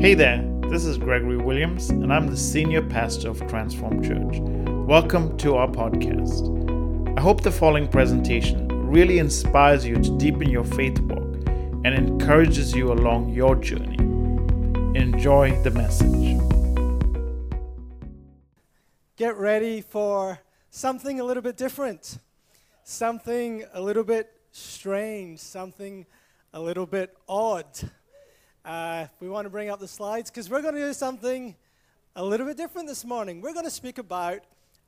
Hey there, this is Gregory Williams, and I'm the senior pastor of Transform Church. Welcome to our podcast. I hope the following presentation really inspires you to deepen your faith walk and encourages you along your journey. Enjoy the message. Get ready for something a little bit different, something a little bit strange, something a little bit odd. Uh, we want to bring up the slides because we're going to do something a little bit different this morning. We're going to speak about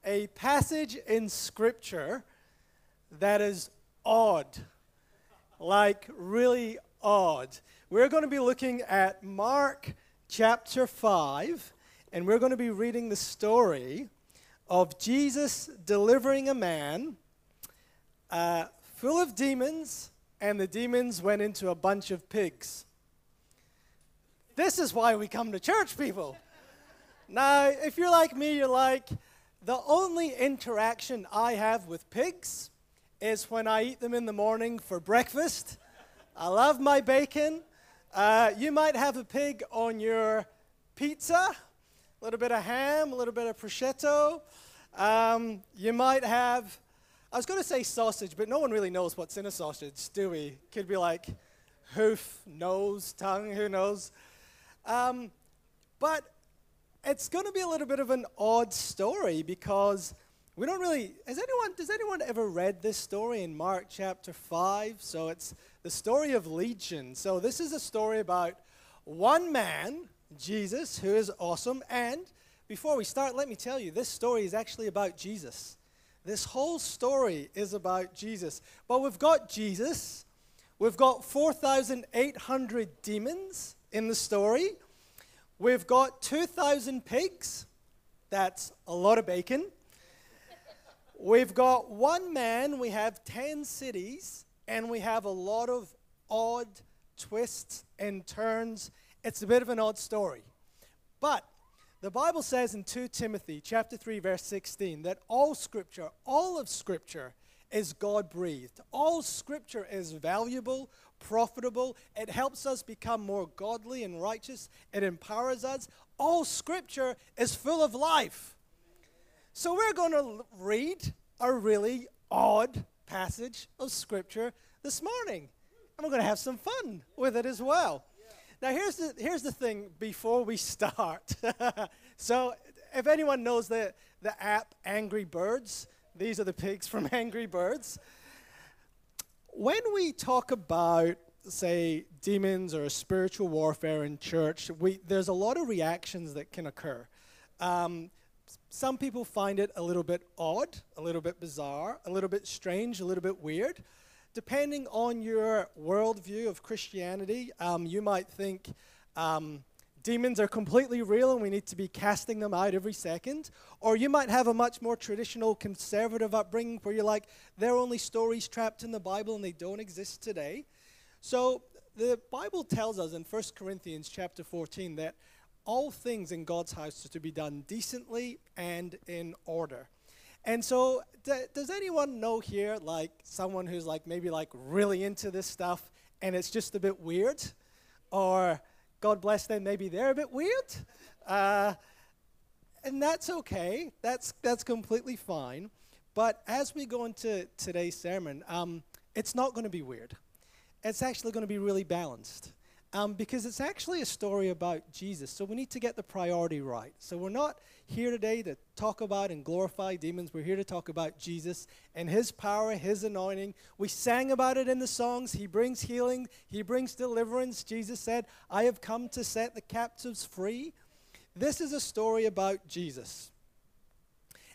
a passage in Scripture that is odd, like really odd. We're going to be looking at Mark chapter 5, and we're going to be reading the story of Jesus delivering a man uh, full of demons, and the demons went into a bunch of pigs. This is why we come to church, people. Now, if you're like me, you're like, the only interaction I have with pigs is when I eat them in the morning for breakfast. I love my bacon. Uh, you might have a pig on your pizza, a little bit of ham, a little bit of prosciutto. Um, you might have, I was going to say sausage, but no one really knows what's in a sausage, do we? Could be like hoof, nose, tongue, who knows? Um, but it's going to be a little bit of an odd story because we don't really. Has anyone? Does anyone ever read this story in Mark chapter five? So it's the story of Legion. So this is a story about one man, Jesus, who is awesome. And before we start, let me tell you, this story is actually about Jesus. This whole story is about Jesus. But we've got Jesus. We've got 4,800 demons in the story. We've got 2,000 pigs. That's a lot of bacon. We've got one man, we have 10 cities, and we have a lot of odd twists and turns. It's a bit of an odd story. But the Bible says in 2 Timothy chapter 3 verse 16 that all scripture, all of scripture is God breathed. All scripture is valuable, profitable. It helps us become more godly and righteous. It empowers us. All scripture is full of life. So we're going to read a really odd passage of scripture this morning. And we're going to have some fun with it as well. Now here's the here's the thing before we start. so if anyone knows the the app Angry Birds, these are the pigs from Angry Birds when we talk about say demons or spiritual warfare in church we, there's a lot of reactions that can occur. Um, some people find it a little bit odd a little bit bizarre a little bit strange a little bit weird. Depending on your worldview of christianity um, you might think um, demons are completely real and we need to be casting them out every second. Or you might have a much more traditional conservative upbringing where you're like, they're only stories trapped in the Bible and they don't exist today. So the Bible tells us in 1 Corinthians chapter 14 that all things in God's house are to be done decently and in order. And so, d- does anyone know here, like someone who's like maybe like really into this stuff and it's just a bit weird? Or God bless them, maybe they're a bit weird. Uh, and that's okay. That's, that's completely fine. But as we go into today's sermon, um, it's not going to be weird. It's actually going to be really balanced um, because it's actually a story about Jesus. So we need to get the priority right. So we're not here today to talk about and glorify demons. We're here to talk about Jesus and his power, his anointing. We sang about it in the songs. He brings healing, he brings deliverance. Jesus said, I have come to set the captives free. This is a story about Jesus.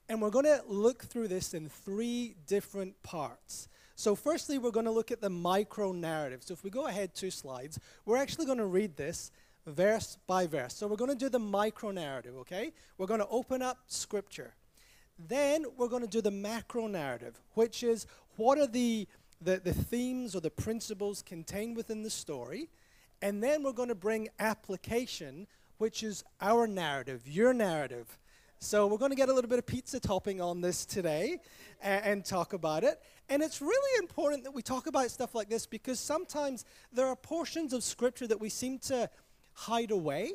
And we're going to look through this in three different parts. So, firstly, we're going to look at the micro narrative. So, if we go ahead two slides, we're actually going to read this verse by verse. So, we're going to do the micro narrative, okay? We're going to open up scripture. Then, we're going to do the macro narrative, which is what are the, the, the themes or the principles contained within the story. And then, we're going to bring application, which is our narrative, your narrative. So, we're going to get a little bit of pizza topping on this today and, and talk about it. And it's really important that we talk about stuff like this because sometimes there are portions of Scripture that we seem to hide away.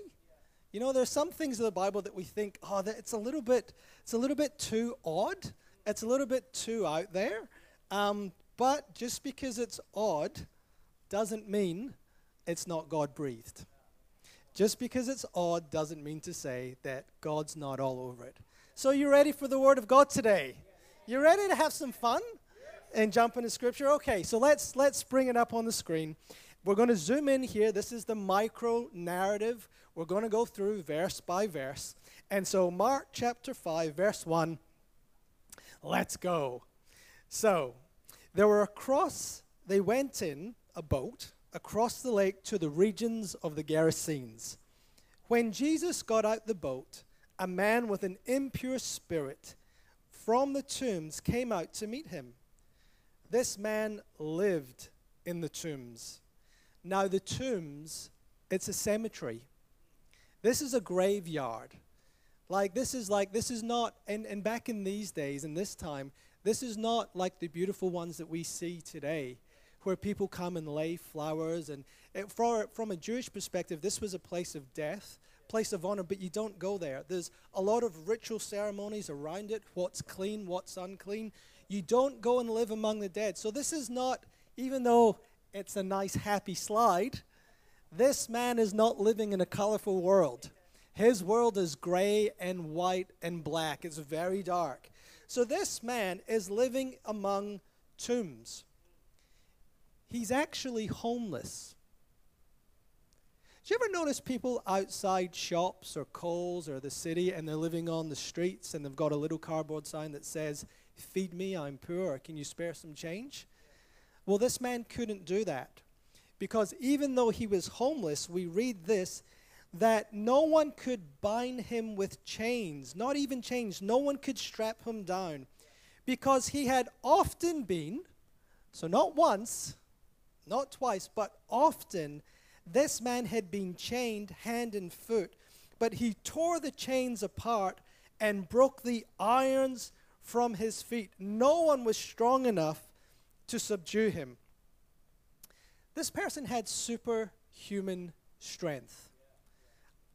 You know, there's some things in the Bible that we think, oh, that it's a little bit, it's a little bit too odd. It's a little bit too out there. Um, but just because it's odd doesn't mean it's not God breathed. Just because it's odd doesn't mean to say that God's not all over it. So, you ready for the Word of God today? You ready to have some fun and jump into Scripture? Okay, so let's let's bring it up on the screen. We're going to zoom in here. This is the micro narrative. We're going to go through verse by verse. And so, Mark chapter 5, verse 1. Let's go. So, there were across, they went in a boat across the lake to the regions of the Gerasenes. When Jesus got out the boat, a man with an impure spirit from the tombs came out to meet him. This man lived in the tombs. Now, the tombs, it's a cemetery. This is a graveyard. Like, this is like, this is not, and, and back in these days, in this time, this is not like the beautiful ones that we see today, where people come and lay flowers. And it, for, from a Jewish perspective, this was a place of death, place of honor, but you don't go there. There's a lot of ritual ceremonies around it what's clean, what's unclean. You don't go and live among the dead. So this is not, even though it's a nice, happy slide, this man is not living in a colorful world. His world is gray and white and black. It's very dark. So this man is living among tombs. He's actually homeless. Do you ever notice people outside shops or Coles or the city and they're living on the streets and they've got a little cardboard sign that says, Feed me, I'm poor, can you spare some change? Well, this man couldn't do that because even though he was homeless, we read this that no one could bind him with chains, not even chains. No one could strap him down because he had often been, so not once, not twice, but often, this man had been chained hand and foot. But he tore the chains apart and broke the irons from his feet. No one was strong enough to subdue him. This person had superhuman strength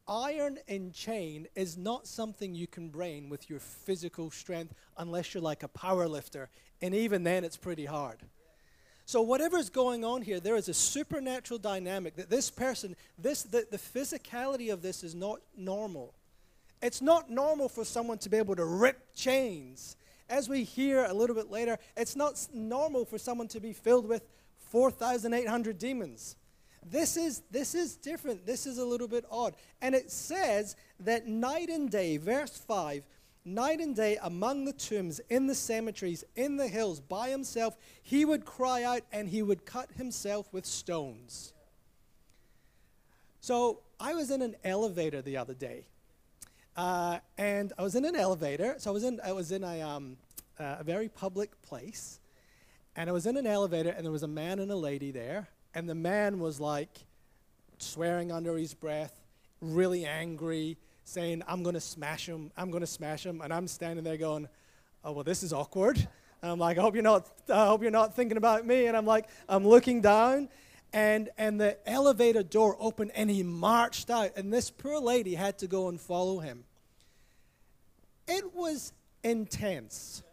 iron and chain is not something you can brain with your physical strength unless you're like a power lifter. And even then, it's pretty hard. So, whatever's going on here, there is a supernatural dynamic that this person, this, the, the physicality of this is not normal. It's not normal for someone to be able to rip chains. As we hear a little bit later, it's not normal for someone to be filled with 4,800 demons. This is, this is different. This is a little bit odd. And it says that night and day, verse 5, night and day among the tombs, in the cemeteries, in the hills, by himself, he would cry out and he would cut himself with stones. So I was in an elevator the other day. Uh, and I was in an elevator. So I was in, I was in a, um, uh, a very public place. And I was in an elevator, and there was a man and a lady there and the man was like swearing under his breath, really angry, saying, I'm going to smash him, I'm going to smash him. And I'm standing there going, oh, well, this is awkward. And I'm like, I hope you're not, I hope you're not thinking about me. And I'm like, I'm looking down, and, and the elevator door opened, and he marched out. And this poor lady had to go and follow him. It was intense.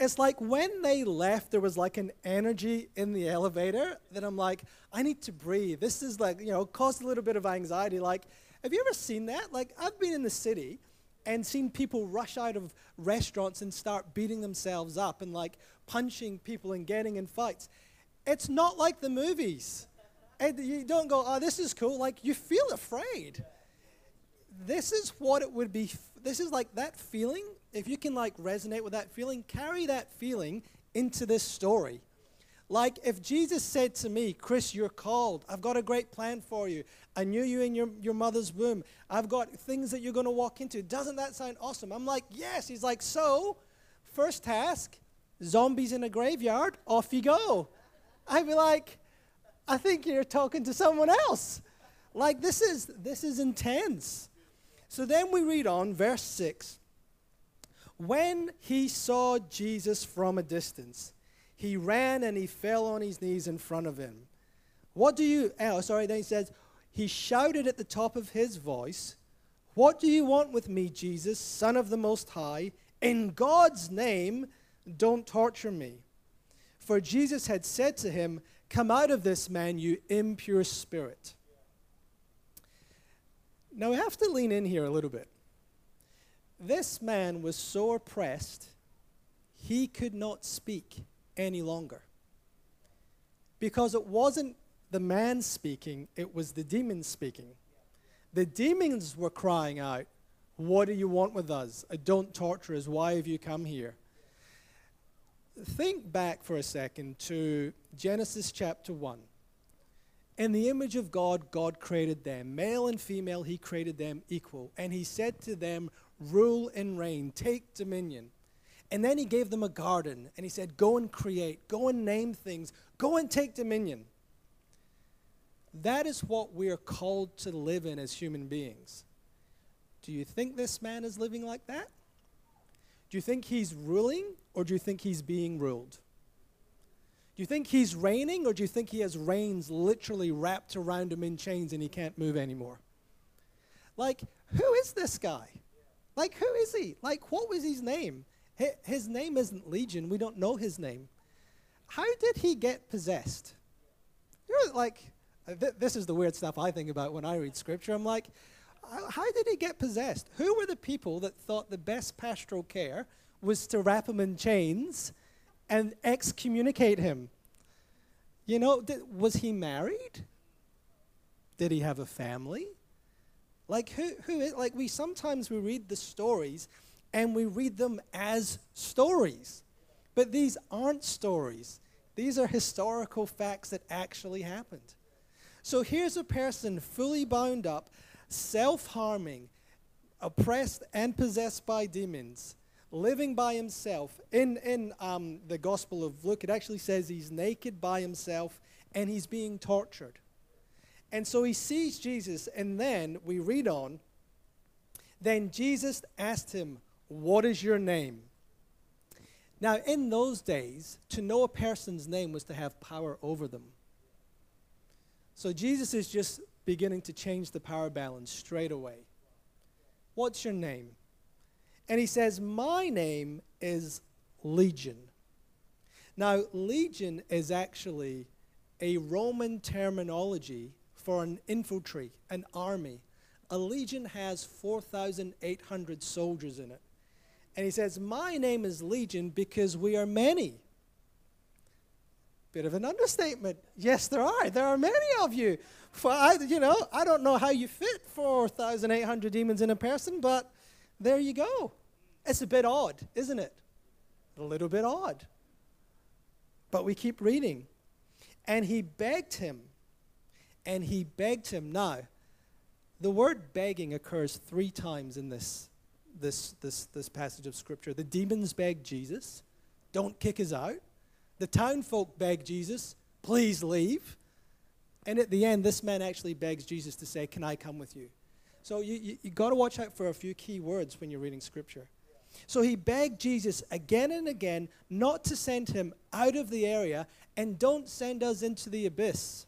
It's like when they left, there was like an energy in the elevator that I'm like, I need to breathe. This is like, you know, caused a little bit of anxiety. Like, have you ever seen that? Like, I've been in the city and seen people rush out of restaurants and start beating themselves up and like punching people and getting in fights. It's not like the movies. And you don't go, oh, this is cool. Like, you feel afraid. This is what it would be. This is like that feeling if you can like resonate with that feeling, carry that feeling into this story. Like if Jesus said to me, Chris, you're called. I've got a great plan for you. I knew you in your, your mother's womb. I've got things that you're going to walk into. Doesn't that sound awesome? I'm like, yes. He's like, so, first task, zombies in a graveyard, off you go. I'd be like, I think you're talking to someone else. Like this is this is intense. So then we read on verse 6. When he saw Jesus from a distance, he ran and he fell on his knees in front of him. What do you, eh, oh, sorry, then he says, he shouted at the top of his voice, What do you want with me, Jesus, Son of the Most High? In God's name, don't torture me. For Jesus had said to him, Come out of this man, you impure spirit. Now we have to lean in here a little bit. This man was so oppressed, he could not speak any longer. Because it wasn't the man speaking, it was the demons speaking. The demons were crying out, What do you want with us? Uh, don't torture us. Why have you come here? Think back for a second to Genesis chapter 1. In the image of God, God created them. Male and female, He created them equal. And He said to them, Rule and reign, take dominion. And then He gave them a garden. And He said, Go and create, go and name things, go and take dominion. That is what we are called to live in as human beings. Do you think this man is living like that? Do you think he's ruling or do you think he's being ruled? Do you think he's reigning, or do you think he has reins literally wrapped around him in chains and he can't move anymore? Like, who is this guy? Like, who is he? Like, what was his name? His name isn't Legion. We don't know his name. How did he get possessed? You know, like, uh, th- this is the weird stuff I think about when I read scripture. I'm like, how did he get possessed? Who were the people that thought the best pastoral care was to wrap him in chains and excommunicate him. You know, did, was he married? Did he have a family? Like who who like we sometimes we read the stories and we read them as stories. But these aren't stories. These are historical facts that actually happened. So here's a person fully bound up, self-harming, oppressed and possessed by demons living by himself. In, in um, the Gospel of Luke, it actually says he's naked by himself and he's being tortured. And so he sees Jesus, and then we read on. Then Jesus asked him, What is your name? Now, in those days, to know a person's name was to have power over them. So Jesus is just beginning to change the power balance straight away. What's your name? And he says, My name is Legion. Now, Legion is actually a Roman terminology for an infantry, an army. A legion has 4,800 soldiers in it. And he says, My name is Legion because we are many. Bit of an understatement. Yes, there are. There are many of you. For I, you know, I don't know how you fit 4,800 demons in a person, but there you go. It's a bit odd, isn't it? A little bit odd. But we keep reading. And he begged him. And he begged him. Now, the word begging occurs three times in this, this, this, this passage of Scripture. The demons beg Jesus, don't kick us out. The town folk beg Jesus, please leave. And at the end, this man actually begs Jesus to say, Can I come with you? So you, you, you got to watch out for a few key words when you're reading Scripture. So he begged Jesus again and again not to send him out of the area and don't send us into the abyss.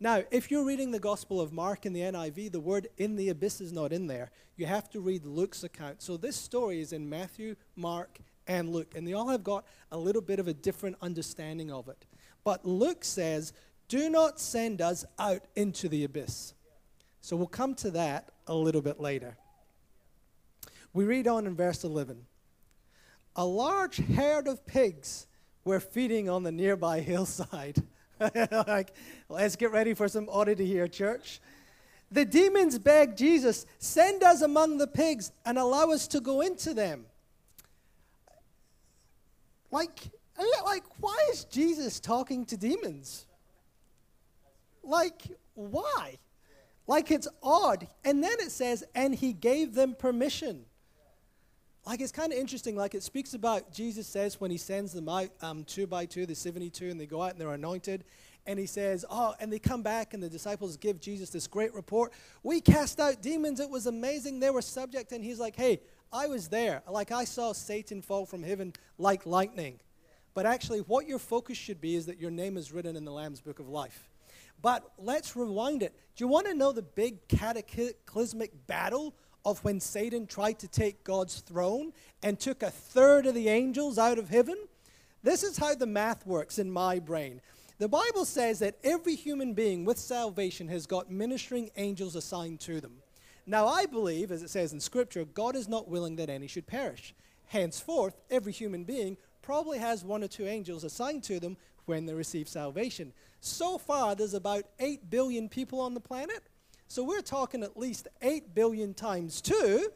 Now, if you're reading the Gospel of Mark in the NIV, the word in the abyss is not in there. You have to read Luke's account. So this story is in Matthew, Mark, and Luke, and they all have got a little bit of a different understanding of it. But Luke says, Do not send us out into the abyss. So we'll come to that a little bit later. We read on in verse 11 A large herd of pigs were feeding on the nearby hillside. like, let's get ready for some oddity here, church. The demons begged Jesus, Send us among the pigs and allow us to go into them. Like, like, why is Jesus talking to demons? Like, why? Like, it's odd. And then it says, and he gave them permission. Like, it's kind of interesting. Like, it speaks about Jesus says when he sends them out um, two by two, the 72, and they go out and they're anointed. And he says, Oh, and they come back, and the disciples give Jesus this great report. We cast out demons. It was amazing. They were subject. And he's like, Hey, I was there. Like I saw Satan fall from heaven like lightning. But actually, what your focus should be is that your name is written in the Lamb's book of life. But let's rewind it. Do you want to know the big cataclysmic battle of when Satan tried to take God's throne and took a third of the angels out of heaven? This is how the math works in my brain. The Bible says that every human being with salvation has got ministering angels assigned to them. Now, I believe, as it says in Scripture, God is not willing that any should perish. Henceforth, every human being probably has one or two angels assigned to them when they receive salvation. So far, there's about 8 billion people on the planet. So we're talking at least 8 billion times 2.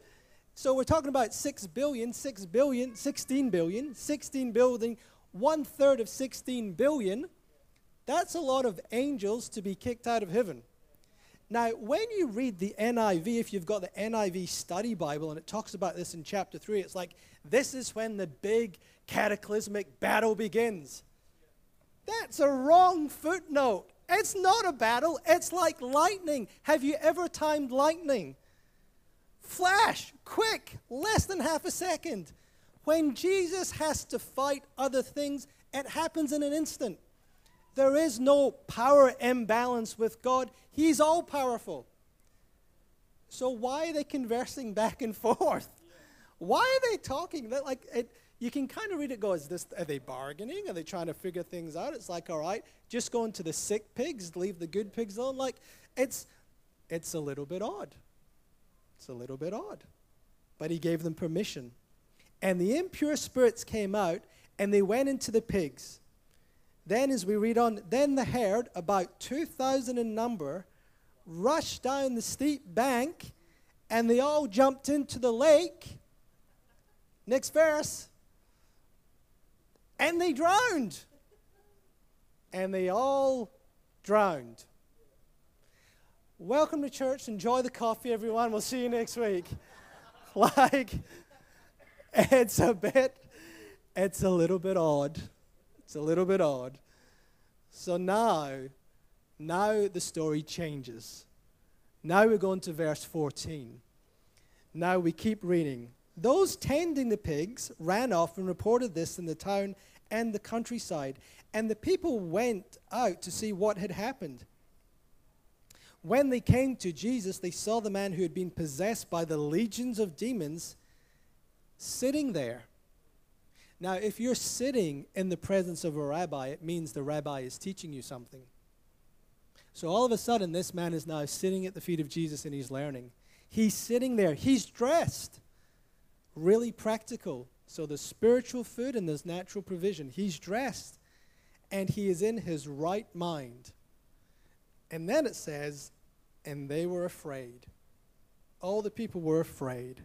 So we're talking about 6 billion, 6 billion, 16 billion, 16 billion, one third of 16 billion. That's a lot of angels to be kicked out of heaven. Now, when you read the NIV, if you've got the NIV study Bible, and it talks about this in chapter 3, it's like, this is when the big cataclysmic battle begins. That's a wrong footnote. It's not a battle, it's like lightning. Have you ever timed lightning? Flash, quick, less than half a second. When Jesus has to fight other things, it happens in an instant. There is no power imbalance with God, He's all powerful. So, why are they conversing back and forth? Why are they talking? That like it, you can kind of read it go, is this, are they bargaining? Are they trying to figure things out? It's like, all right, just go into the sick pigs, leave the good pigs alone. Like, it's, it's a little bit odd. It's a little bit odd. But he gave them permission. And the impure spirits came out and they went into the pigs. Then, as we read on, then the herd, about 2,000 in number, rushed down the steep bank and they all jumped into the lake. Next verse and they drowned. And they all drowned. Welcome to church. Enjoy the coffee, everyone. We'll see you next week. like, it's a bit, it's a little bit odd. It's a little bit odd. So now, now the story changes. Now we're going to verse 14. Now we keep reading. Those tending the pigs ran off and reported this in the town and the countryside, and the people went out to see what had happened. When they came to Jesus, they saw the man who had been possessed by the legions of demons sitting there. Now, if you're sitting in the presence of a rabbi, it means the rabbi is teaching you something. So all of a sudden, this man is now sitting at the feet of Jesus and he's learning. He's sitting there, he's dressed really practical. So there's spiritual food and there's natural provision. He's dressed and he is in his right mind. And then it says, and they were afraid. All the people were afraid.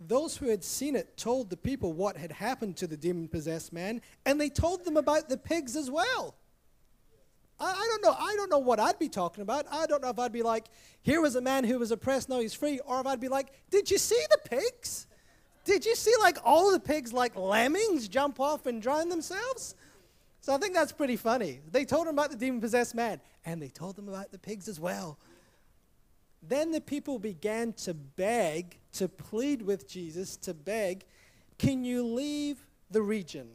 Those who had seen it told the people what had happened to the demon possessed man, and they told them about the pigs as well. I, I, don't know. I don't know what I'd be talking about. I don't know if I'd be like, here was a man who was oppressed, now he's free, or if I'd be like, did you see the pigs? Did you see like all the pigs like lemmings jump off and drown themselves? So I think that's pretty funny. They told him about the demon possessed man, and they told them about the pigs as well. Then the people began to beg, to plead with Jesus, to beg, Can you leave the region?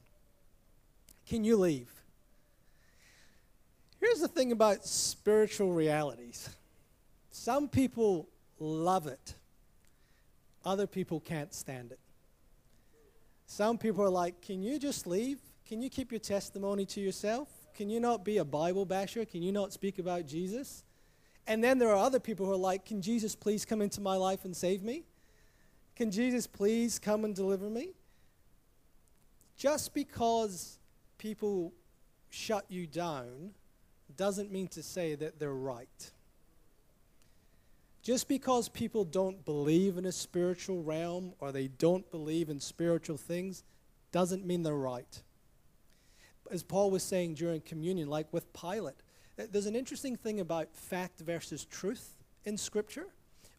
Can you leave? Here's the thing about spiritual realities some people love it, other people can't stand it. Some people are like, Can you just leave? Can you keep your testimony to yourself? Can you not be a Bible basher? Can you not speak about Jesus? And then there are other people who are like, Can Jesus please come into my life and save me? Can Jesus please come and deliver me? Just because people shut you down doesn't mean to say that they're right. Just because people don't believe in a spiritual realm or they don't believe in spiritual things doesn't mean they're right. As Paul was saying during communion, like with Pilate, there's an interesting thing about fact versus truth in Scripture.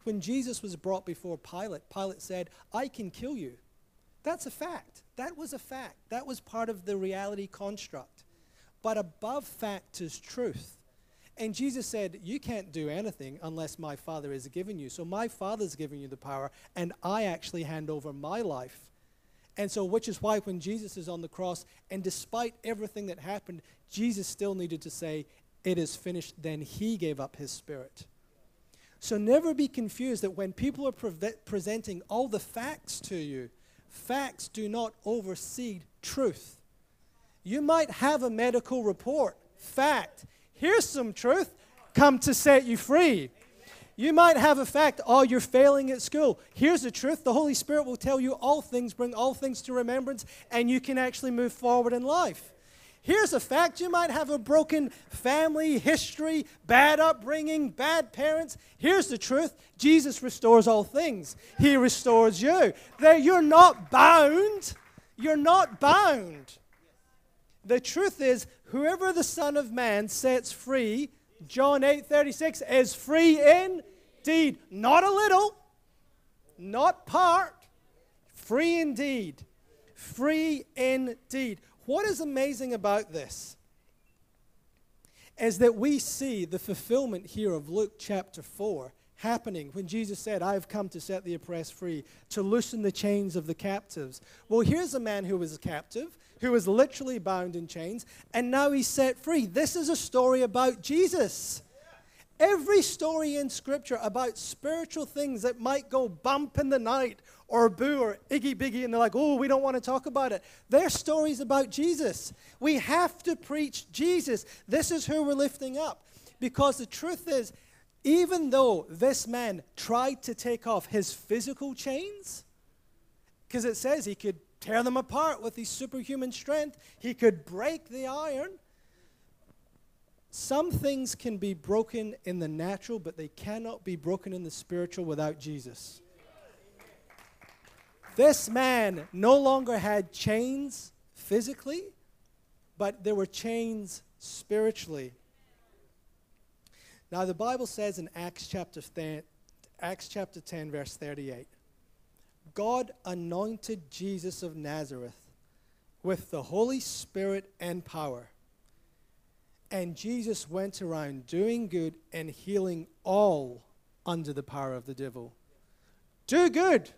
When Jesus was brought before Pilate, Pilate said, I can kill you. That's a fact. That was a fact. That was part of the reality construct. But above fact is truth. And Jesus said, You can't do anything unless my Father has given you. So my Father's given you the power, and I actually hand over my life. And so, which is why when Jesus is on the cross, and despite everything that happened, Jesus still needed to say, it is finished, then he gave up his spirit. So never be confused that when people are pre- presenting all the facts to you, facts do not oversee truth. You might have a medical report, fact. Here's some truth, come to set you free. You might have a fact, oh, you're failing at school. Here's the truth the Holy Spirit will tell you all things, bring all things to remembrance, and you can actually move forward in life. Here's a fact you might have a broken family history, bad upbringing, bad parents. Here's the truth Jesus restores all things, He restores you. That you're not bound. You're not bound. The truth is, whoever the Son of Man sets free, John 8 36, is free indeed. Not a little, not part, free indeed. Free indeed. What is amazing about this is that we see the fulfillment here of Luke chapter 4 happening when Jesus said, I have come to set the oppressed free, to loosen the chains of the captives. Well, here's a man who was a captive, who was literally bound in chains, and now he's set free. This is a story about Jesus. Every story in Scripture about spiritual things that might go bump in the night or boo or iggy biggy, and they're like, oh, we don't want to talk about it. They're stories about Jesus. We have to preach Jesus. This is who we're lifting up. Because the truth is, even though this man tried to take off his physical chains, because it says he could tear them apart with his superhuman strength, he could break the iron. Some things can be broken in the natural, but they cannot be broken in the spiritual without Jesus. This man no longer had chains physically, but there were chains spiritually. Now, the Bible says in Acts chapter 10, Acts chapter 10, verse 38, God anointed Jesus of Nazareth with the Holy Spirit and power. And Jesus went around doing good and healing all under the power of the devil. Do good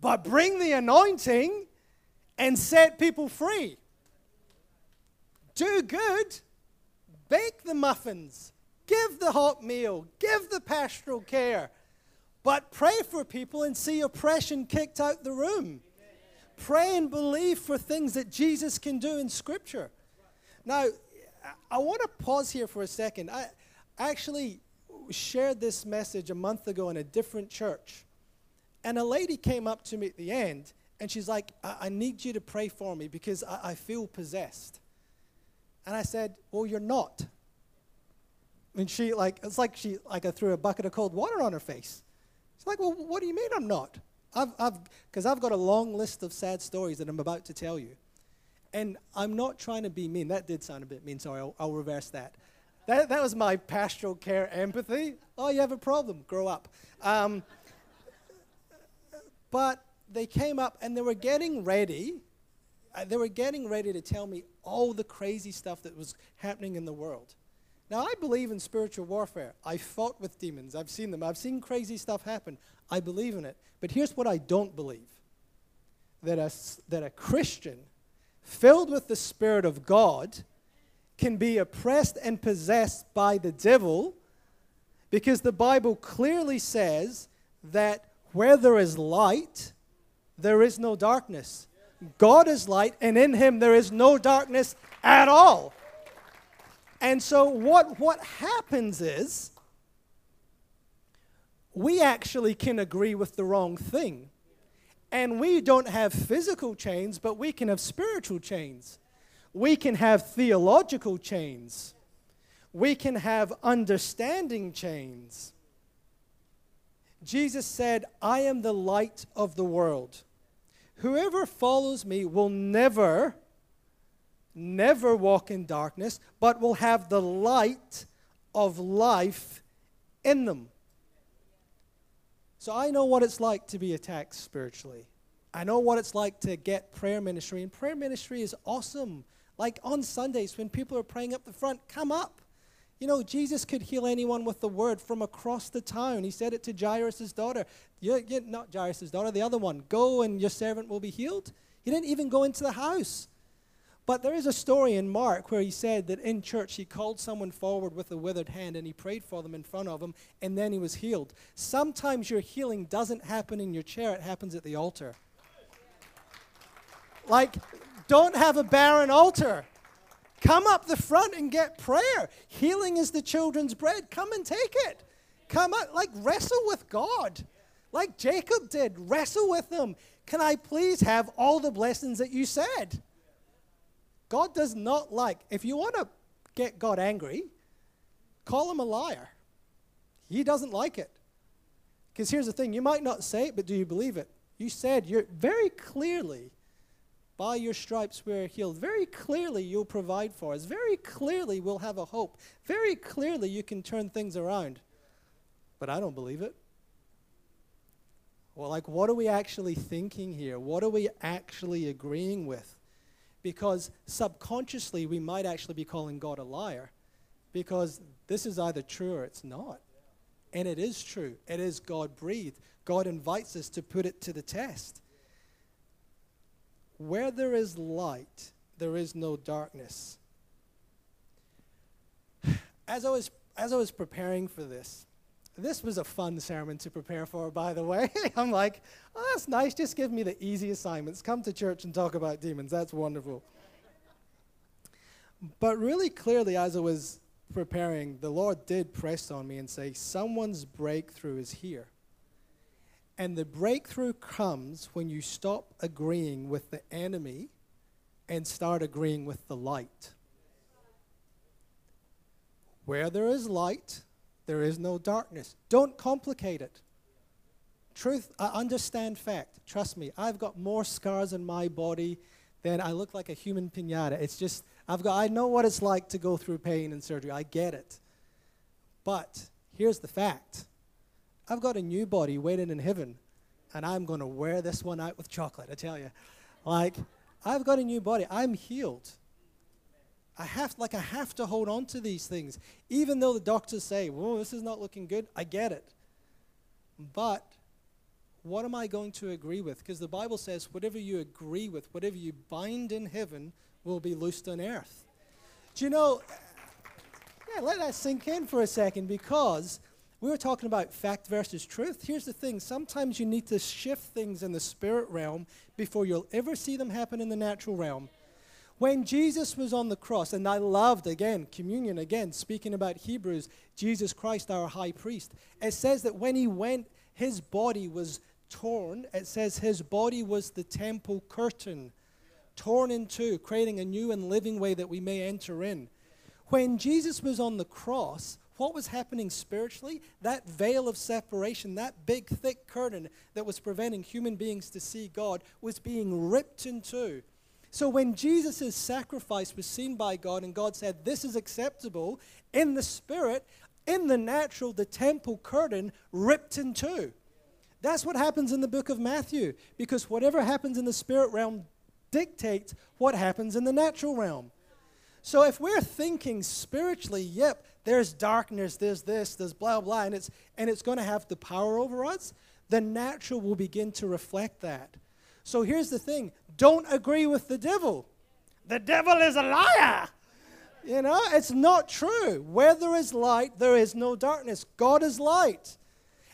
but bring the anointing and set people free. Do good, bake the muffins, give the hot meal, give the pastoral care, but pray for people and see oppression kicked out the room. Pray and believe for things that Jesus can do in Scripture. Now, I want to pause here for a second. I actually shared this message a month ago in a different church. And a lady came up to me at the end and she's like, I, I need you to pray for me because I, I feel possessed. And I said, Well, you're not. And she like it's like she like I threw a bucket of cold water on her face. Like, Well, what do you mean I'm not? I've I've because I've got a long list of sad stories that I'm about to tell you. And I'm not trying to be mean. That did sound a bit mean, sorry, I'll, I'll reverse that. that. That was my pastoral care empathy. Oh, you have a problem, grow up. Um, but they came up and they were getting ready. Uh, they were getting ready to tell me all the crazy stuff that was happening in the world. Now, I believe in spiritual warfare. I fought with demons. I've seen them. I've seen crazy stuff happen. I believe in it. But here's what I don't believe that a, that a Christian filled with the Spirit of God can be oppressed and possessed by the devil because the Bible clearly says that where there is light, there is no darkness. God is light, and in him there is no darkness at all. And so, what, what happens is we actually can agree with the wrong thing. And we don't have physical chains, but we can have spiritual chains. We can have theological chains. We can have understanding chains. Jesus said, I am the light of the world. Whoever follows me will never, never walk in darkness, but will have the light of life in them. So I know what it's like to be attacked spiritually. I know what it's like to get prayer ministry, and prayer ministry is awesome. Like on Sundays when people are praying up the front, come up. You know, Jesus could heal anyone with the word from across the town. He said it to Jairus' daughter. You're, you're not Jairus' daughter, the other one. Go and your servant will be healed. He didn't even go into the house. But there is a story in Mark where he said that in church he called someone forward with a withered hand and he prayed for them in front of them and then he was healed. Sometimes your healing doesn't happen in your chair, it happens at the altar. Like, don't have a barren altar. Come up the front and get prayer. Healing is the children's bread. Come and take it. Come up, like, wrestle with God. Like Jacob did, wrestle with him. Can I please have all the blessings that you said? God does not like, if you want to get God angry, call him a liar. He doesn't like it. Because here's the thing you might not say it, but do you believe it? You said you're very clearly, by your stripes we're healed. Very clearly, you'll provide for us. Very clearly, we'll have a hope. Very clearly, you can turn things around. But I don't believe it. Well, like, what are we actually thinking here? What are we actually agreeing with? Because subconsciously we might actually be calling God a liar because this is either true or it's not. And it is true. It is God breathed. God invites us to put it to the test. Where there is light, there is no darkness. As I was, as I was preparing for this, this was a fun sermon to prepare for, by the way. I'm like, oh, that's nice. Just give me the easy assignments. Come to church and talk about demons. That's wonderful. But really clearly, as I was preparing, the Lord did press on me and say, Someone's breakthrough is here. And the breakthrough comes when you stop agreeing with the enemy and start agreeing with the light. Where there is light, there is no darkness. Don't complicate it. Truth, I understand fact. Trust me, I've got more scars in my body than I look like a human pinata. It's just, I've got, I know what it's like to go through pain and surgery. I get it. But here's the fact I've got a new body waiting in heaven, and I'm going to wear this one out with chocolate, I tell you. Like, I've got a new body. I'm healed. I have like I have to hold on to these things. Even though the doctors say, "Whoa, this is not looking good." I get it. But what am I going to agree with? Because the Bible says, whatever you agree with, whatever you bind in heaven will be loosed on earth. Do you know? Yeah, let that sink in for a second because we were talking about fact versus truth. Here's the thing sometimes you need to shift things in the spirit realm before you'll ever see them happen in the natural realm. When Jesus was on the cross, and I loved again, communion again, speaking about Hebrews, Jesus Christ, our high priest, it says that when he went, his body was torn. It says his body was the temple curtain, torn in two, creating a new and living way that we may enter in. When Jesus was on the cross, what was happening spiritually? That veil of separation, that big thick curtain that was preventing human beings to see God, was being ripped in two so when Jesus' sacrifice was seen by God and God said, This is acceptable, in the spirit, in the natural, the temple curtain ripped in two. That's what happens in the book of Matthew, because whatever happens in the spirit realm dictates what happens in the natural realm. So if we're thinking spiritually, yep, there's darkness, there's this, there's blah blah, and it's and it's going to have the power over us, the natural will begin to reflect that. So here's the thing don't agree with the devil. The devil is a liar. You know, it's not true. Where there is light, there is no darkness. God is light.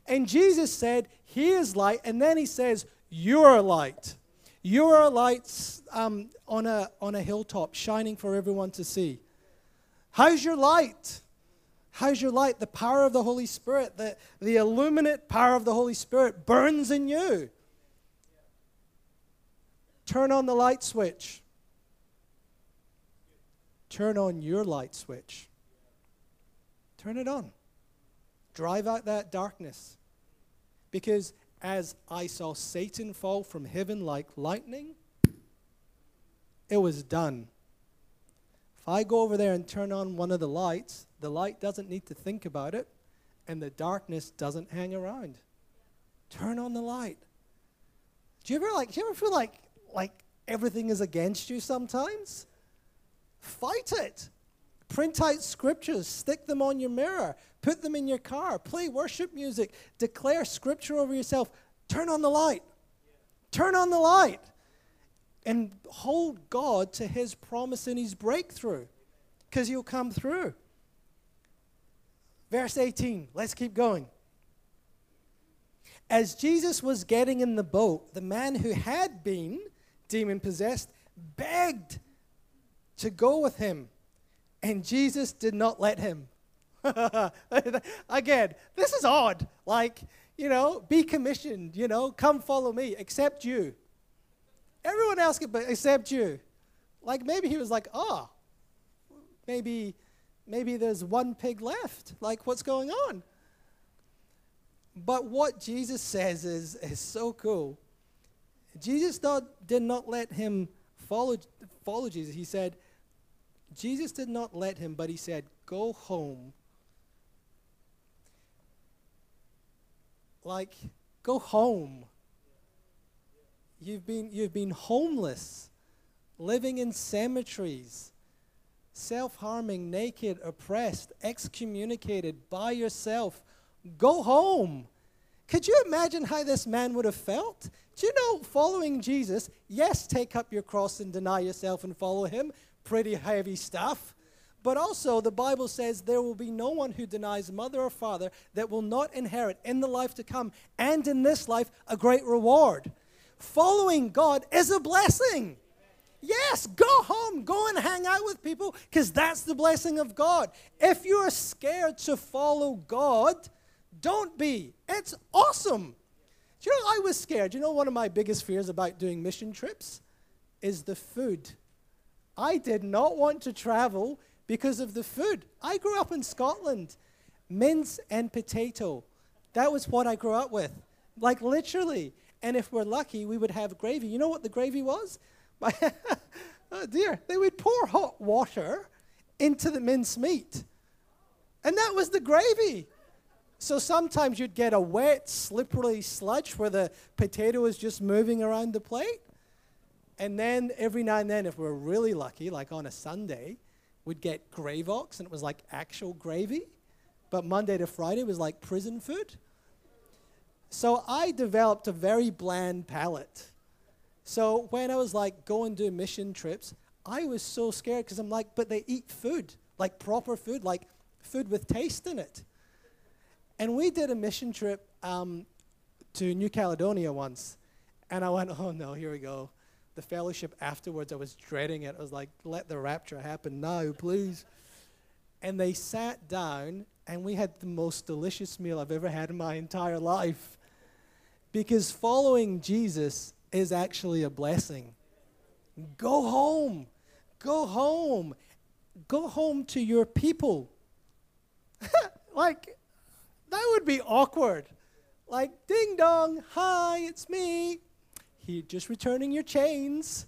And Jesus said, He is light. And then He says, You are light. You are light um, on, a, on a hilltop, shining for everyone to see. How's your light? How's your light? The power of the Holy Spirit, the, the illuminate power of the Holy Spirit burns in you. Turn on the light switch. Turn on your light switch. Turn it on. Drive out that darkness. Because as I saw Satan fall from heaven like lightning, it was done. If I go over there and turn on one of the lights, the light doesn't need to think about it, and the darkness doesn't hang around. Turn on the light. Do you ever like? Do you ever feel like like everything is against you sometimes? Fight it. Print out scriptures, stick them on your mirror, put them in your car, play worship music, declare scripture over yourself. Turn on the light. Turn on the light. and hold God to his promise and his breakthrough because he'll come through. Verse 18, let's keep going. As Jesus was getting in the boat, the man who had been demon possessed begged to go with him, and Jesus did not let him. Again, this is odd. Like, you know, be commissioned, you know, come follow me, except you. Everyone else could, but except you. Like maybe he was like, oh, maybe, maybe there's one pig left. Like what's going on? But what Jesus says is, is so cool. Jesus did not let him follow, follow Jesus. He said, Jesus did not let him, but he said, go home. Like, go home. You've been, you've been homeless, living in cemeteries, self harming, naked, oppressed, excommunicated by yourself. Go home. Could you imagine how this man would have felt? Do you know, following Jesus, yes, take up your cross and deny yourself and follow him. Pretty heavy stuff. But also, the Bible says there will be no one who denies mother or father that will not inherit in the life to come and in this life a great reward following God is a blessing. Yes, go home, go and hang out with people because that's the blessing of God. If you're scared to follow God, don't be. It's awesome. Do you know, I was scared. You know, one of my biggest fears about doing mission trips is the food. I did not want to travel because of the food. I grew up in Scotland. Mince and potato. That was what I grew up with. Like literally. And if we're lucky, we would have gravy. You know what the gravy was? oh dear. They would pour hot water into the mince meat. And that was the gravy. So sometimes you'd get a wet, slippery sludge where the potato is just moving around the plate. And then every now and then, if we're really lucky, like on a Sunday, we'd get Gravox and it was like actual gravy. But Monday to Friday was like prison food. So I developed a very bland palate. So when I was like going to mission trips, I was so scared because I'm like, but they eat food, like proper food, like food with taste in it. And we did a mission trip um, to New Caledonia once. And I went, oh no, here we go. The fellowship afterwards, I was dreading it. I was like, let the rapture happen No, please. And they sat down, and we had the most delicious meal I've ever had in my entire life. Because following Jesus is actually a blessing. Go home. Go home. Go home to your people. like, that would be awkward. Like, ding dong, hi, it's me. He just returning your chains.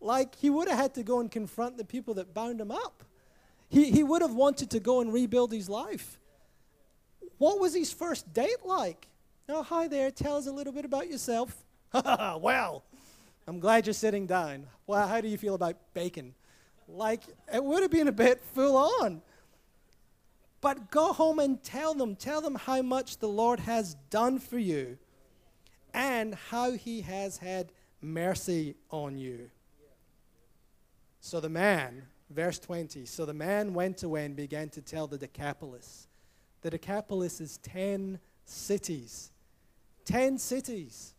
Like, he would have had to go and confront the people that bound him up. He, he would have wanted to go and rebuild his life. What was his first date like? Oh, hi there. Tell us a little bit about yourself. well, I'm glad you're sitting down. Well, how do you feel about bacon? Like, it would have been a bit full on. But go home and tell them, tell them how much the Lord has done for you and how he has had mercy on you. So the man, verse 20, so the man went away and began to tell the Decapolis. The Decapolis is 10 cities. 10 cities.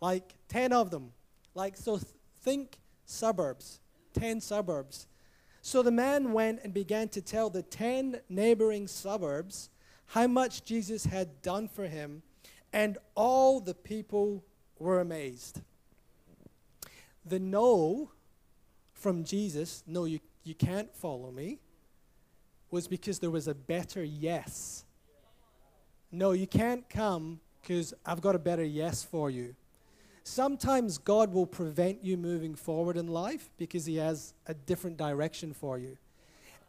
Like 10 of them. Like, so th- think suburbs. 10 suburbs. So the man went and began to tell the 10 neighboring suburbs how much Jesus had done for him, and all the people were amazed. The no from Jesus, no, you, you can't follow me, was because there was a better yes. No, you can't come because I've got a better yes for you. Sometimes God will prevent you moving forward in life because He has a different direction for you.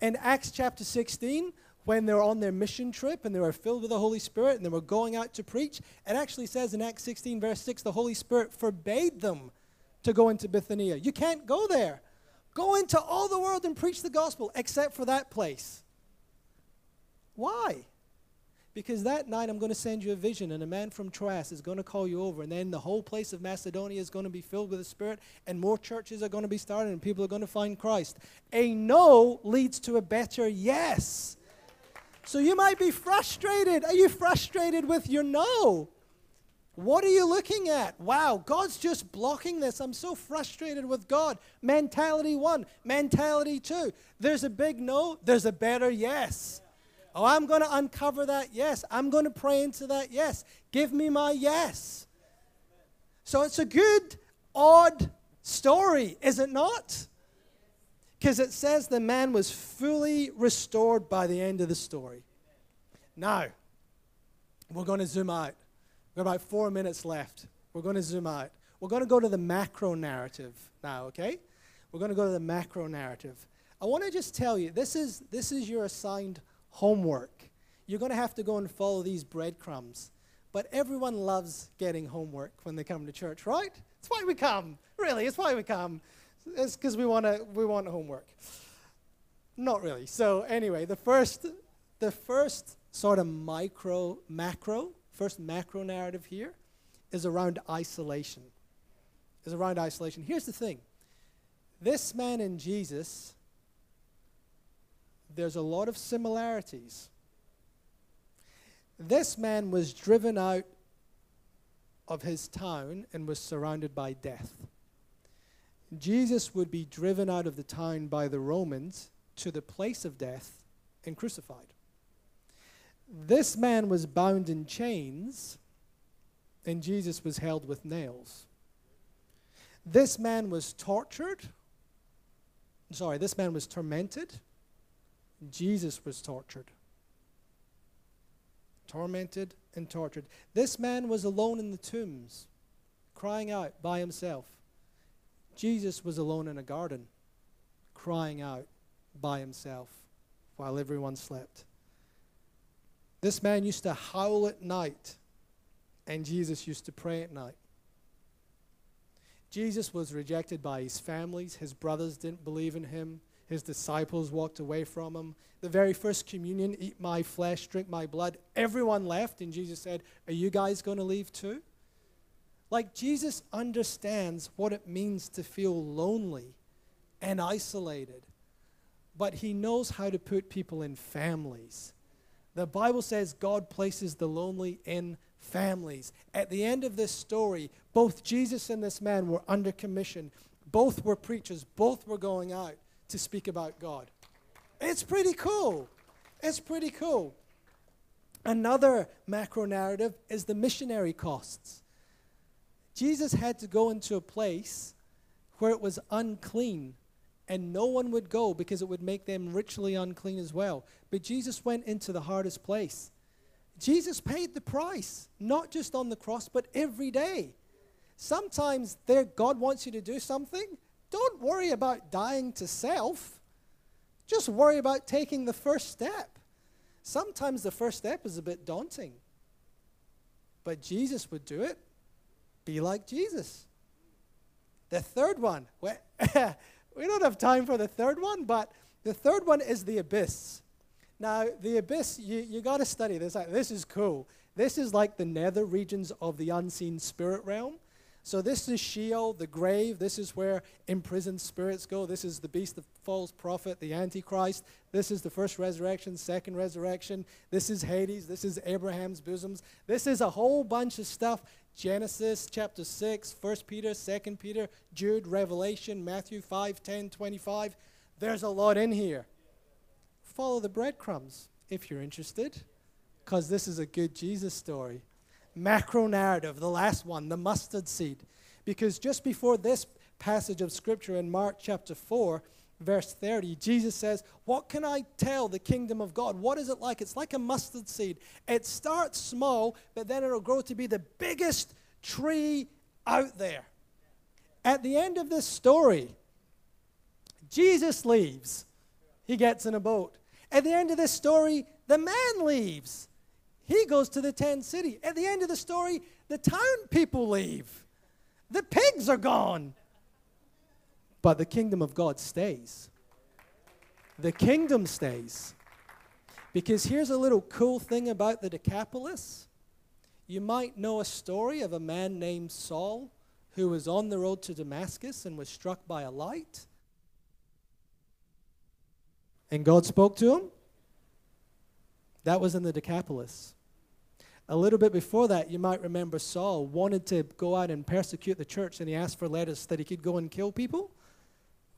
In Acts chapter 16, when they were on their mission trip and they were filled with the Holy Spirit and they were going out to preach, it actually says in Acts 16, verse 6, the Holy Spirit forbade them to go into Bithynia. You can't go there. Go into all the world and preach the gospel except for that place. Why? Because that night I'm going to send you a vision, and a man from Troas is going to call you over, and then the whole place of Macedonia is going to be filled with the Spirit, and more churches are going to be started, and people are going to find Christ. A no leads to a better yes. So you might be frustrated. Are you frustrated with your no? What are you looking at? Wow, God's just blocking this. I'm so frustrated with God. Mentality one, mentality two. There's a big no, there's a better yes. Oh, I'm going to uncover that yes. I'm going to pray into that yes. Give me my yes. So it's a good, odd story, is it not? Because it says the man was fully restored by the end of the story. Now, we're going to zoom out. We've got about four minutes left. We're going to zoom out. We're going to go to the macro narrative now, okay? We're going to go to the macro narrative. I want to just tell you this is, this is your assigned homework. You're going to have to go and follow these breadcrumbs. But everyone loves getting homework when they come to church, right? It's why we come. Really, it's why we come. It's because we want to we want homework. Not really. So anyway, the first the first sort of micro macro, first macro narrative here is around isolation. Is around isolation. Here's the thing. This man and Jesus there's a lot of similarities. This man was driven out of his town and was surrounded by death. Jesus would be driven out of the town by the Romans to the place of death and crucified. This man was bound in chains, and Jesus was held with nails. This man was tortured. Sorry, this man was tormented Jesus was tortured. Tormented and tortured. This man was alone in the tombs, crying out by himself. Jesus was alone in a garden, crying out by himself while everyone slept. This man used to howl at night, and Jesus used to pray at night. Jesus was rejected by his families. His brothers didn't believe in him. His disciples walked away from him. The very first communion, eat my flesh, drink my blood, everyone left, and Jesus said, Are you guys going to leave too? Like, Jesus understands what it means to feel lonely and isolated, but he knows how to put people in families. The Bible says God places the lonely in families. At the end of this story, both Jesus and this man were under commission. Both were preachers, both were going out to speak about God. It's pretty cool. It's pretty cool. Another macro narrative is the missionary costs. Jesus had to go into a place where it was unclean and no one would go because it would make them ritually unclean as well. But Jesus went into the hardest place. Jesus paid the price, not just on the cross, but every day. Sometimes there God wants you to do something don't worry about dying to self. Just worry about taking the first step. Sometimes the first step is a bit daunting, but Jesus would do it. Be like Jesus. The third one, we don't have time for the third one, but the third one is the abyss. Now, the abyss, you, you got to study this. This is cool. This is like the nether regions of the unseen spirit realm. So this is Sheol, the grave. This is where imprisoned spirits go. This is the beast, the false prophet, the Antichrist. This is the first resurrection, second resurrection. This is Hades. This is Abraham's bosoms. This is a whole bunch of stuff. Genesis chapter 6, 1 Peter, 2 Peter, Jude, Revelation, Matthew 5, 10, 25. There's a lot in here. Follow the breadcrumbs if you're interested, because this is a good Jesus story macro narrative, the last one, the mustard seed. Because just before this passage of scripture in Mark chapter 4, verse 30, Jesus says, What can I tell the kingdom of God? What is it like? It's like a mustard seed. It starts small, but then it'll grow to be the biggest tree out there. At the end of this story, Jesus leaves. He gets in a boat. At the end of this story, the man leaves. He goes to the tent city. At the end of the story, the town people leave. The pigs are gone. But the kingdom of God stays. The kingdom stays. Because here's a little cool thing about the Decapolis. You might know a story of a man named Saul who was on the road to Damascus and was struck by a light. And God spoke to him. That was in the Decapolis. A little bit before that, you might remember Saul wanted to go out and persecute the church, and he asked for letters that he could go and kill people.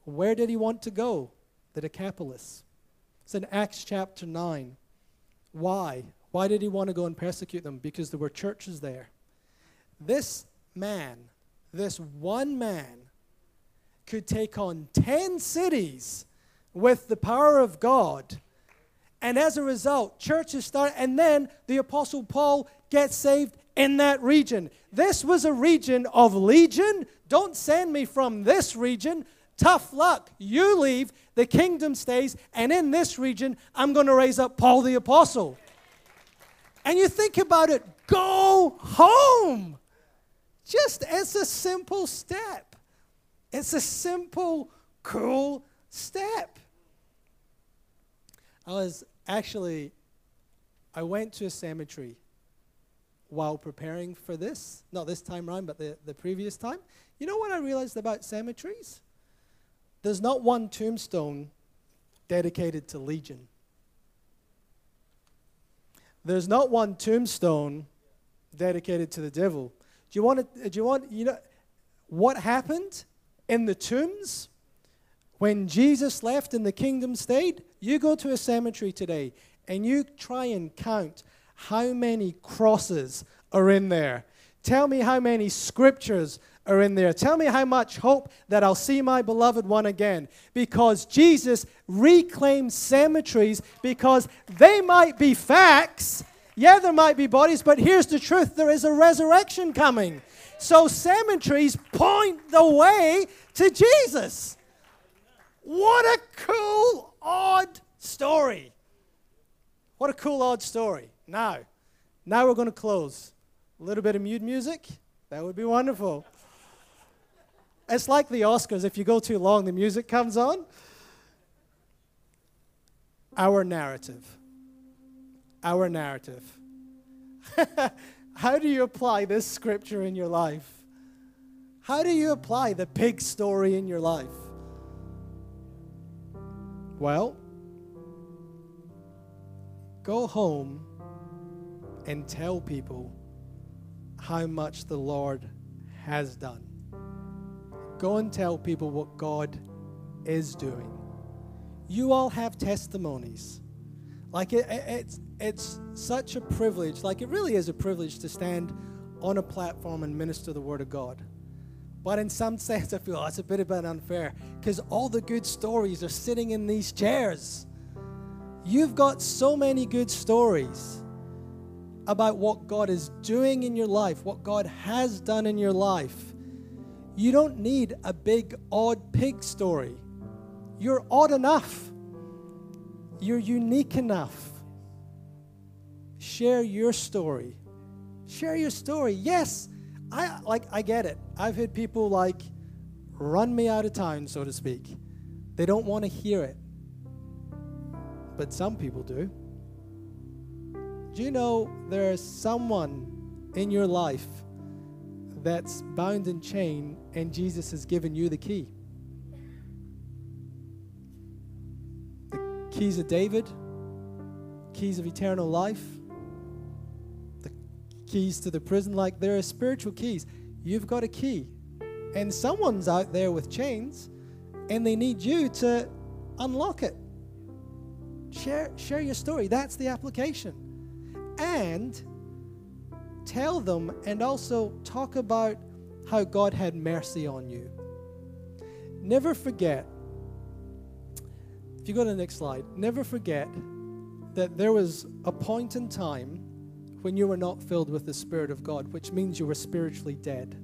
Where did he want to go? The Decapolis. It's in Acts chapter 9. Why? Why did he want to go and persecute them? Because there were churches there. This man, this one man, could take on 10 cities with the power of God and as a result, churches start, and then the Apostle Paul gets saved in that region. This was a region of legion. Don't send me from this region. Tough luck. You leave, the kingdom stays, and in this region, I'm going to raise up Paul the Apostle. And you think about it, go home. Just it's a simple step. It's a simple, cool step. I was actually, I went to a cemetery while preparing for this. Not this time around, but the, the previous time. You know what I realized about cemeteries? There's not one tombstone dedicated to Legion. There's not one tombstone dedicated to the devil. Do you want to, do you want, you know, what happened in the tombs when Jesus left and the kingdom stayed? You go to a cemetery today and you try and count how many crosses are in there. Tell me how many scriptures are in there. Tell me how much hope that I'll see my beloved one again. Because Jesus reclaimed cemeteries because they might be facts. Yeah, there might be bodies, but here's the truth there is a resurrection coming. So cemeteries point the way to Jesus. What a cool odd story. What a cool, odd story. Now, now we're going to close. A little bit of mute music. That would be wonderful. It's like the Oscars. If you go too long, the music comes on. Our narrative. Our narrative. How do you apply this scripture in your life? How do you apply the pig story in your life? Well, go home and tell people how much the Lord has done. Go and tell people what God is doing. You all have testimonies. Like it, it, it's, it's such a privilege, like it really is a privilege to stand on a platform and minister the Word of God. But in some sense, I feel oh, a bit, of an unfair because all the good stories are sitting in these chairs. You've got so many good stories about what God is doing in your life, what God has done in your life. You don't need a big, odd pig story. You're odd enough, you're unique enough. Share your story. Share your story. Yes, I like I get it. I've had people like run me out of town, so to speak. They don't want to hear it. But some people do. Do you know there's someone in your life that's bound and chained, and Jesus has given you the key? The keys of David, keys of eternal life keys to the prison. Like there are spiritual keys. You've got a key. And someone's out there with chains and they need you to unlock it. Share, share your story. That's the application. And tell them and also talk about how God had mercy on you. Never forget, if you go to the next slide, never forget that there was a point in time when you were not filled with the Spirit of God, which means you were spiritually dead.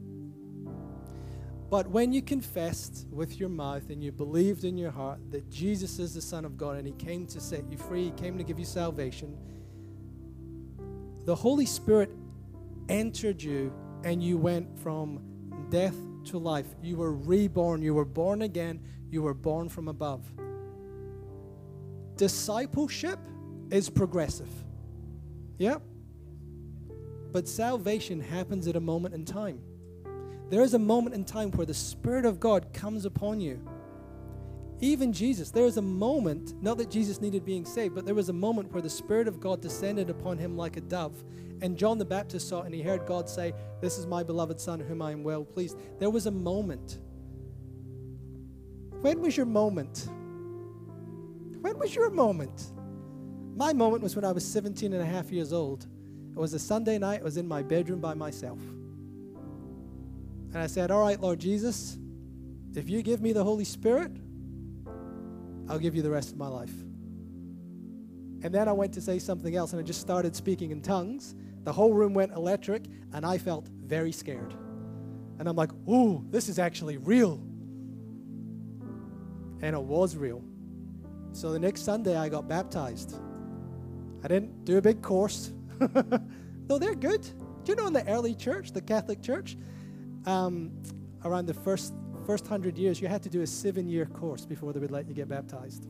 But when you confessed with your mouth and you believed in your heart that Jesus is the Son of God and He came to set you free, He came to give you salvation, the Holy Spirit entered you and you went from death to life. You were reborn. You were born again. You were born from above. Discipleship is progressive. Yeah? But salvation happens at a moment in time. There is a moment in time where the Spirit of God comes upon you. Even Jesus, there is a moment, not that Jesus needed being saved, but there was a moment where the Spirit of God descended upon him like a dove. And John the Baptist saw and he heard God say, This is my beloved Son, whom I am well pleased. There was a moment. When was your moment? When was your moment? My moment was when I was 17 and a half years old. It was a Sunday night, I was in my bedroom by myself. And I said, All right, Lord Jesus, if you give me the Holy Spirit, I'll give you the rest of my life. And then I went to say something else and I just started speaking in tongues. The whole room went electric and I felt very scared. And I'm like, ooh, this is actually real. And it was real. So the next Sunday I got baptized. I didn't do a big course, though they're good. Do you know in the early church, the Catholic Church, um, around the first first hundred years, you had to do a seven year course before they would let you get baptized.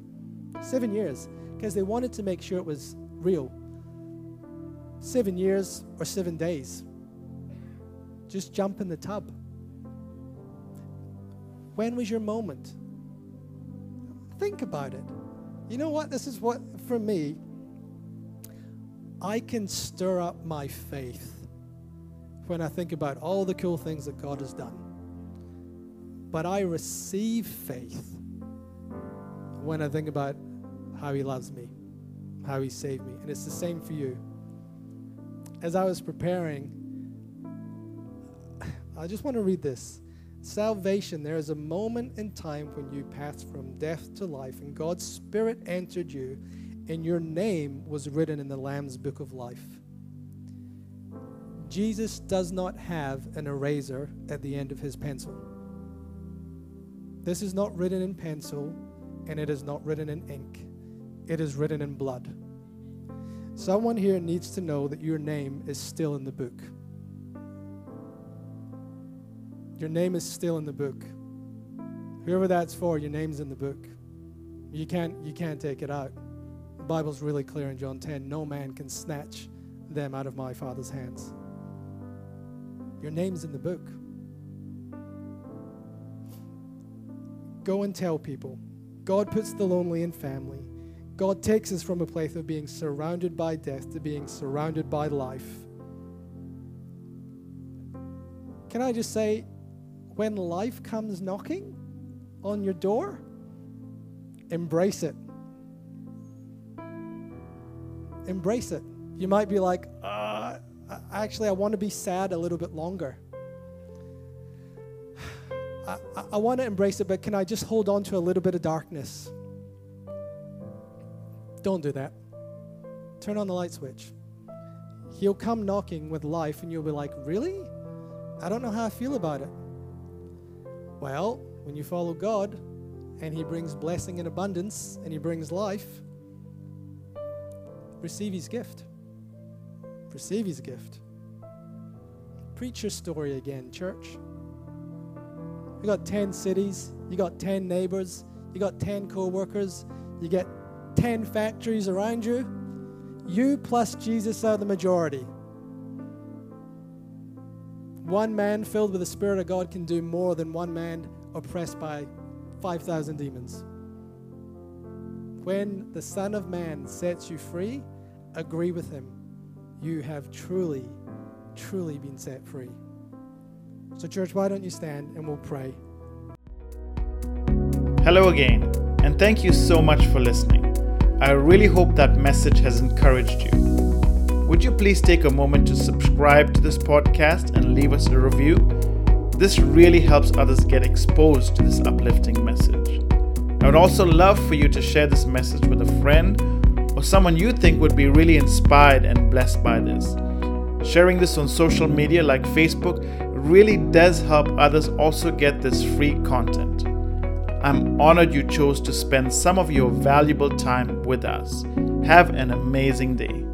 Seven years, because they wanted to make sure it was real. Seven years or seven days. Just jump in the tub. When was your moment? Think about it. You know what? This is what, for me, I can stir up my faith when I think about all the cool things that God has done. But I receive faith when I think about how He loves me, how He saved me. And it's the same for you. As I was preparing, I just want to read this. Salvation, there is a moment in time when you pass from death to life, and God's Spirit entered you, and your name was written in the Lamb's book of life. Jesus does not have an eraser at the end of his pencil. This is not written in pencil, and it is not written in ink. It is written in blood. Someone here needs to know that your name is still in the book. Your name is still in the book. Whoever that's for, your name's in the book. You can't, you can't take it out. The Bible's really clear in John 10 no man can snatch them out of my Father's hands. Your name's in the book. Go and tell people. God puts the lonely in family. God takes us from a place of being surrounded by death to being surrounded by life. Can I just say, when life comes knocking on your door, embrace it. Embrace it. You might be like, uh, actually, I want to be sad a little bit longer. I, I, I want to embrace it, but can I just hold on to a little bit of darkness? Don't do that. Turn on the light switch. He'll come knocking with life, and you'll be like, Really? I don't know how I feel about it. Well, when you follow God and He brings blessing and abundance and He brings life, receive His gift. Receive His gift. Preach your story again, church. You got 10 cities, you got 10 neighbors, you got 10 co workers, you get 10 factories around you. You plus Jesus are the majority. One man filled with the Spirit of God can do more than one man oppressed by 5,000 demons. When the Son of Man sets you free, agree with him. You have truly, truly been set free. So, church, why don't you stand and we'll pray? Hello again, and thank you so much for listening. I really hope that message has encouraged you. Would you please take a moment to subscribe to this podcast and leave us a review? This really helps others get exposed to this uplifting message. I would also love for you to share this message with a friend or someone you think would be really inspired and blessed by this. Sharing this on social media like Facebook really does help others also get this free content. I'm honored you chose to spend some of your valuable time with us. Have an amazing day.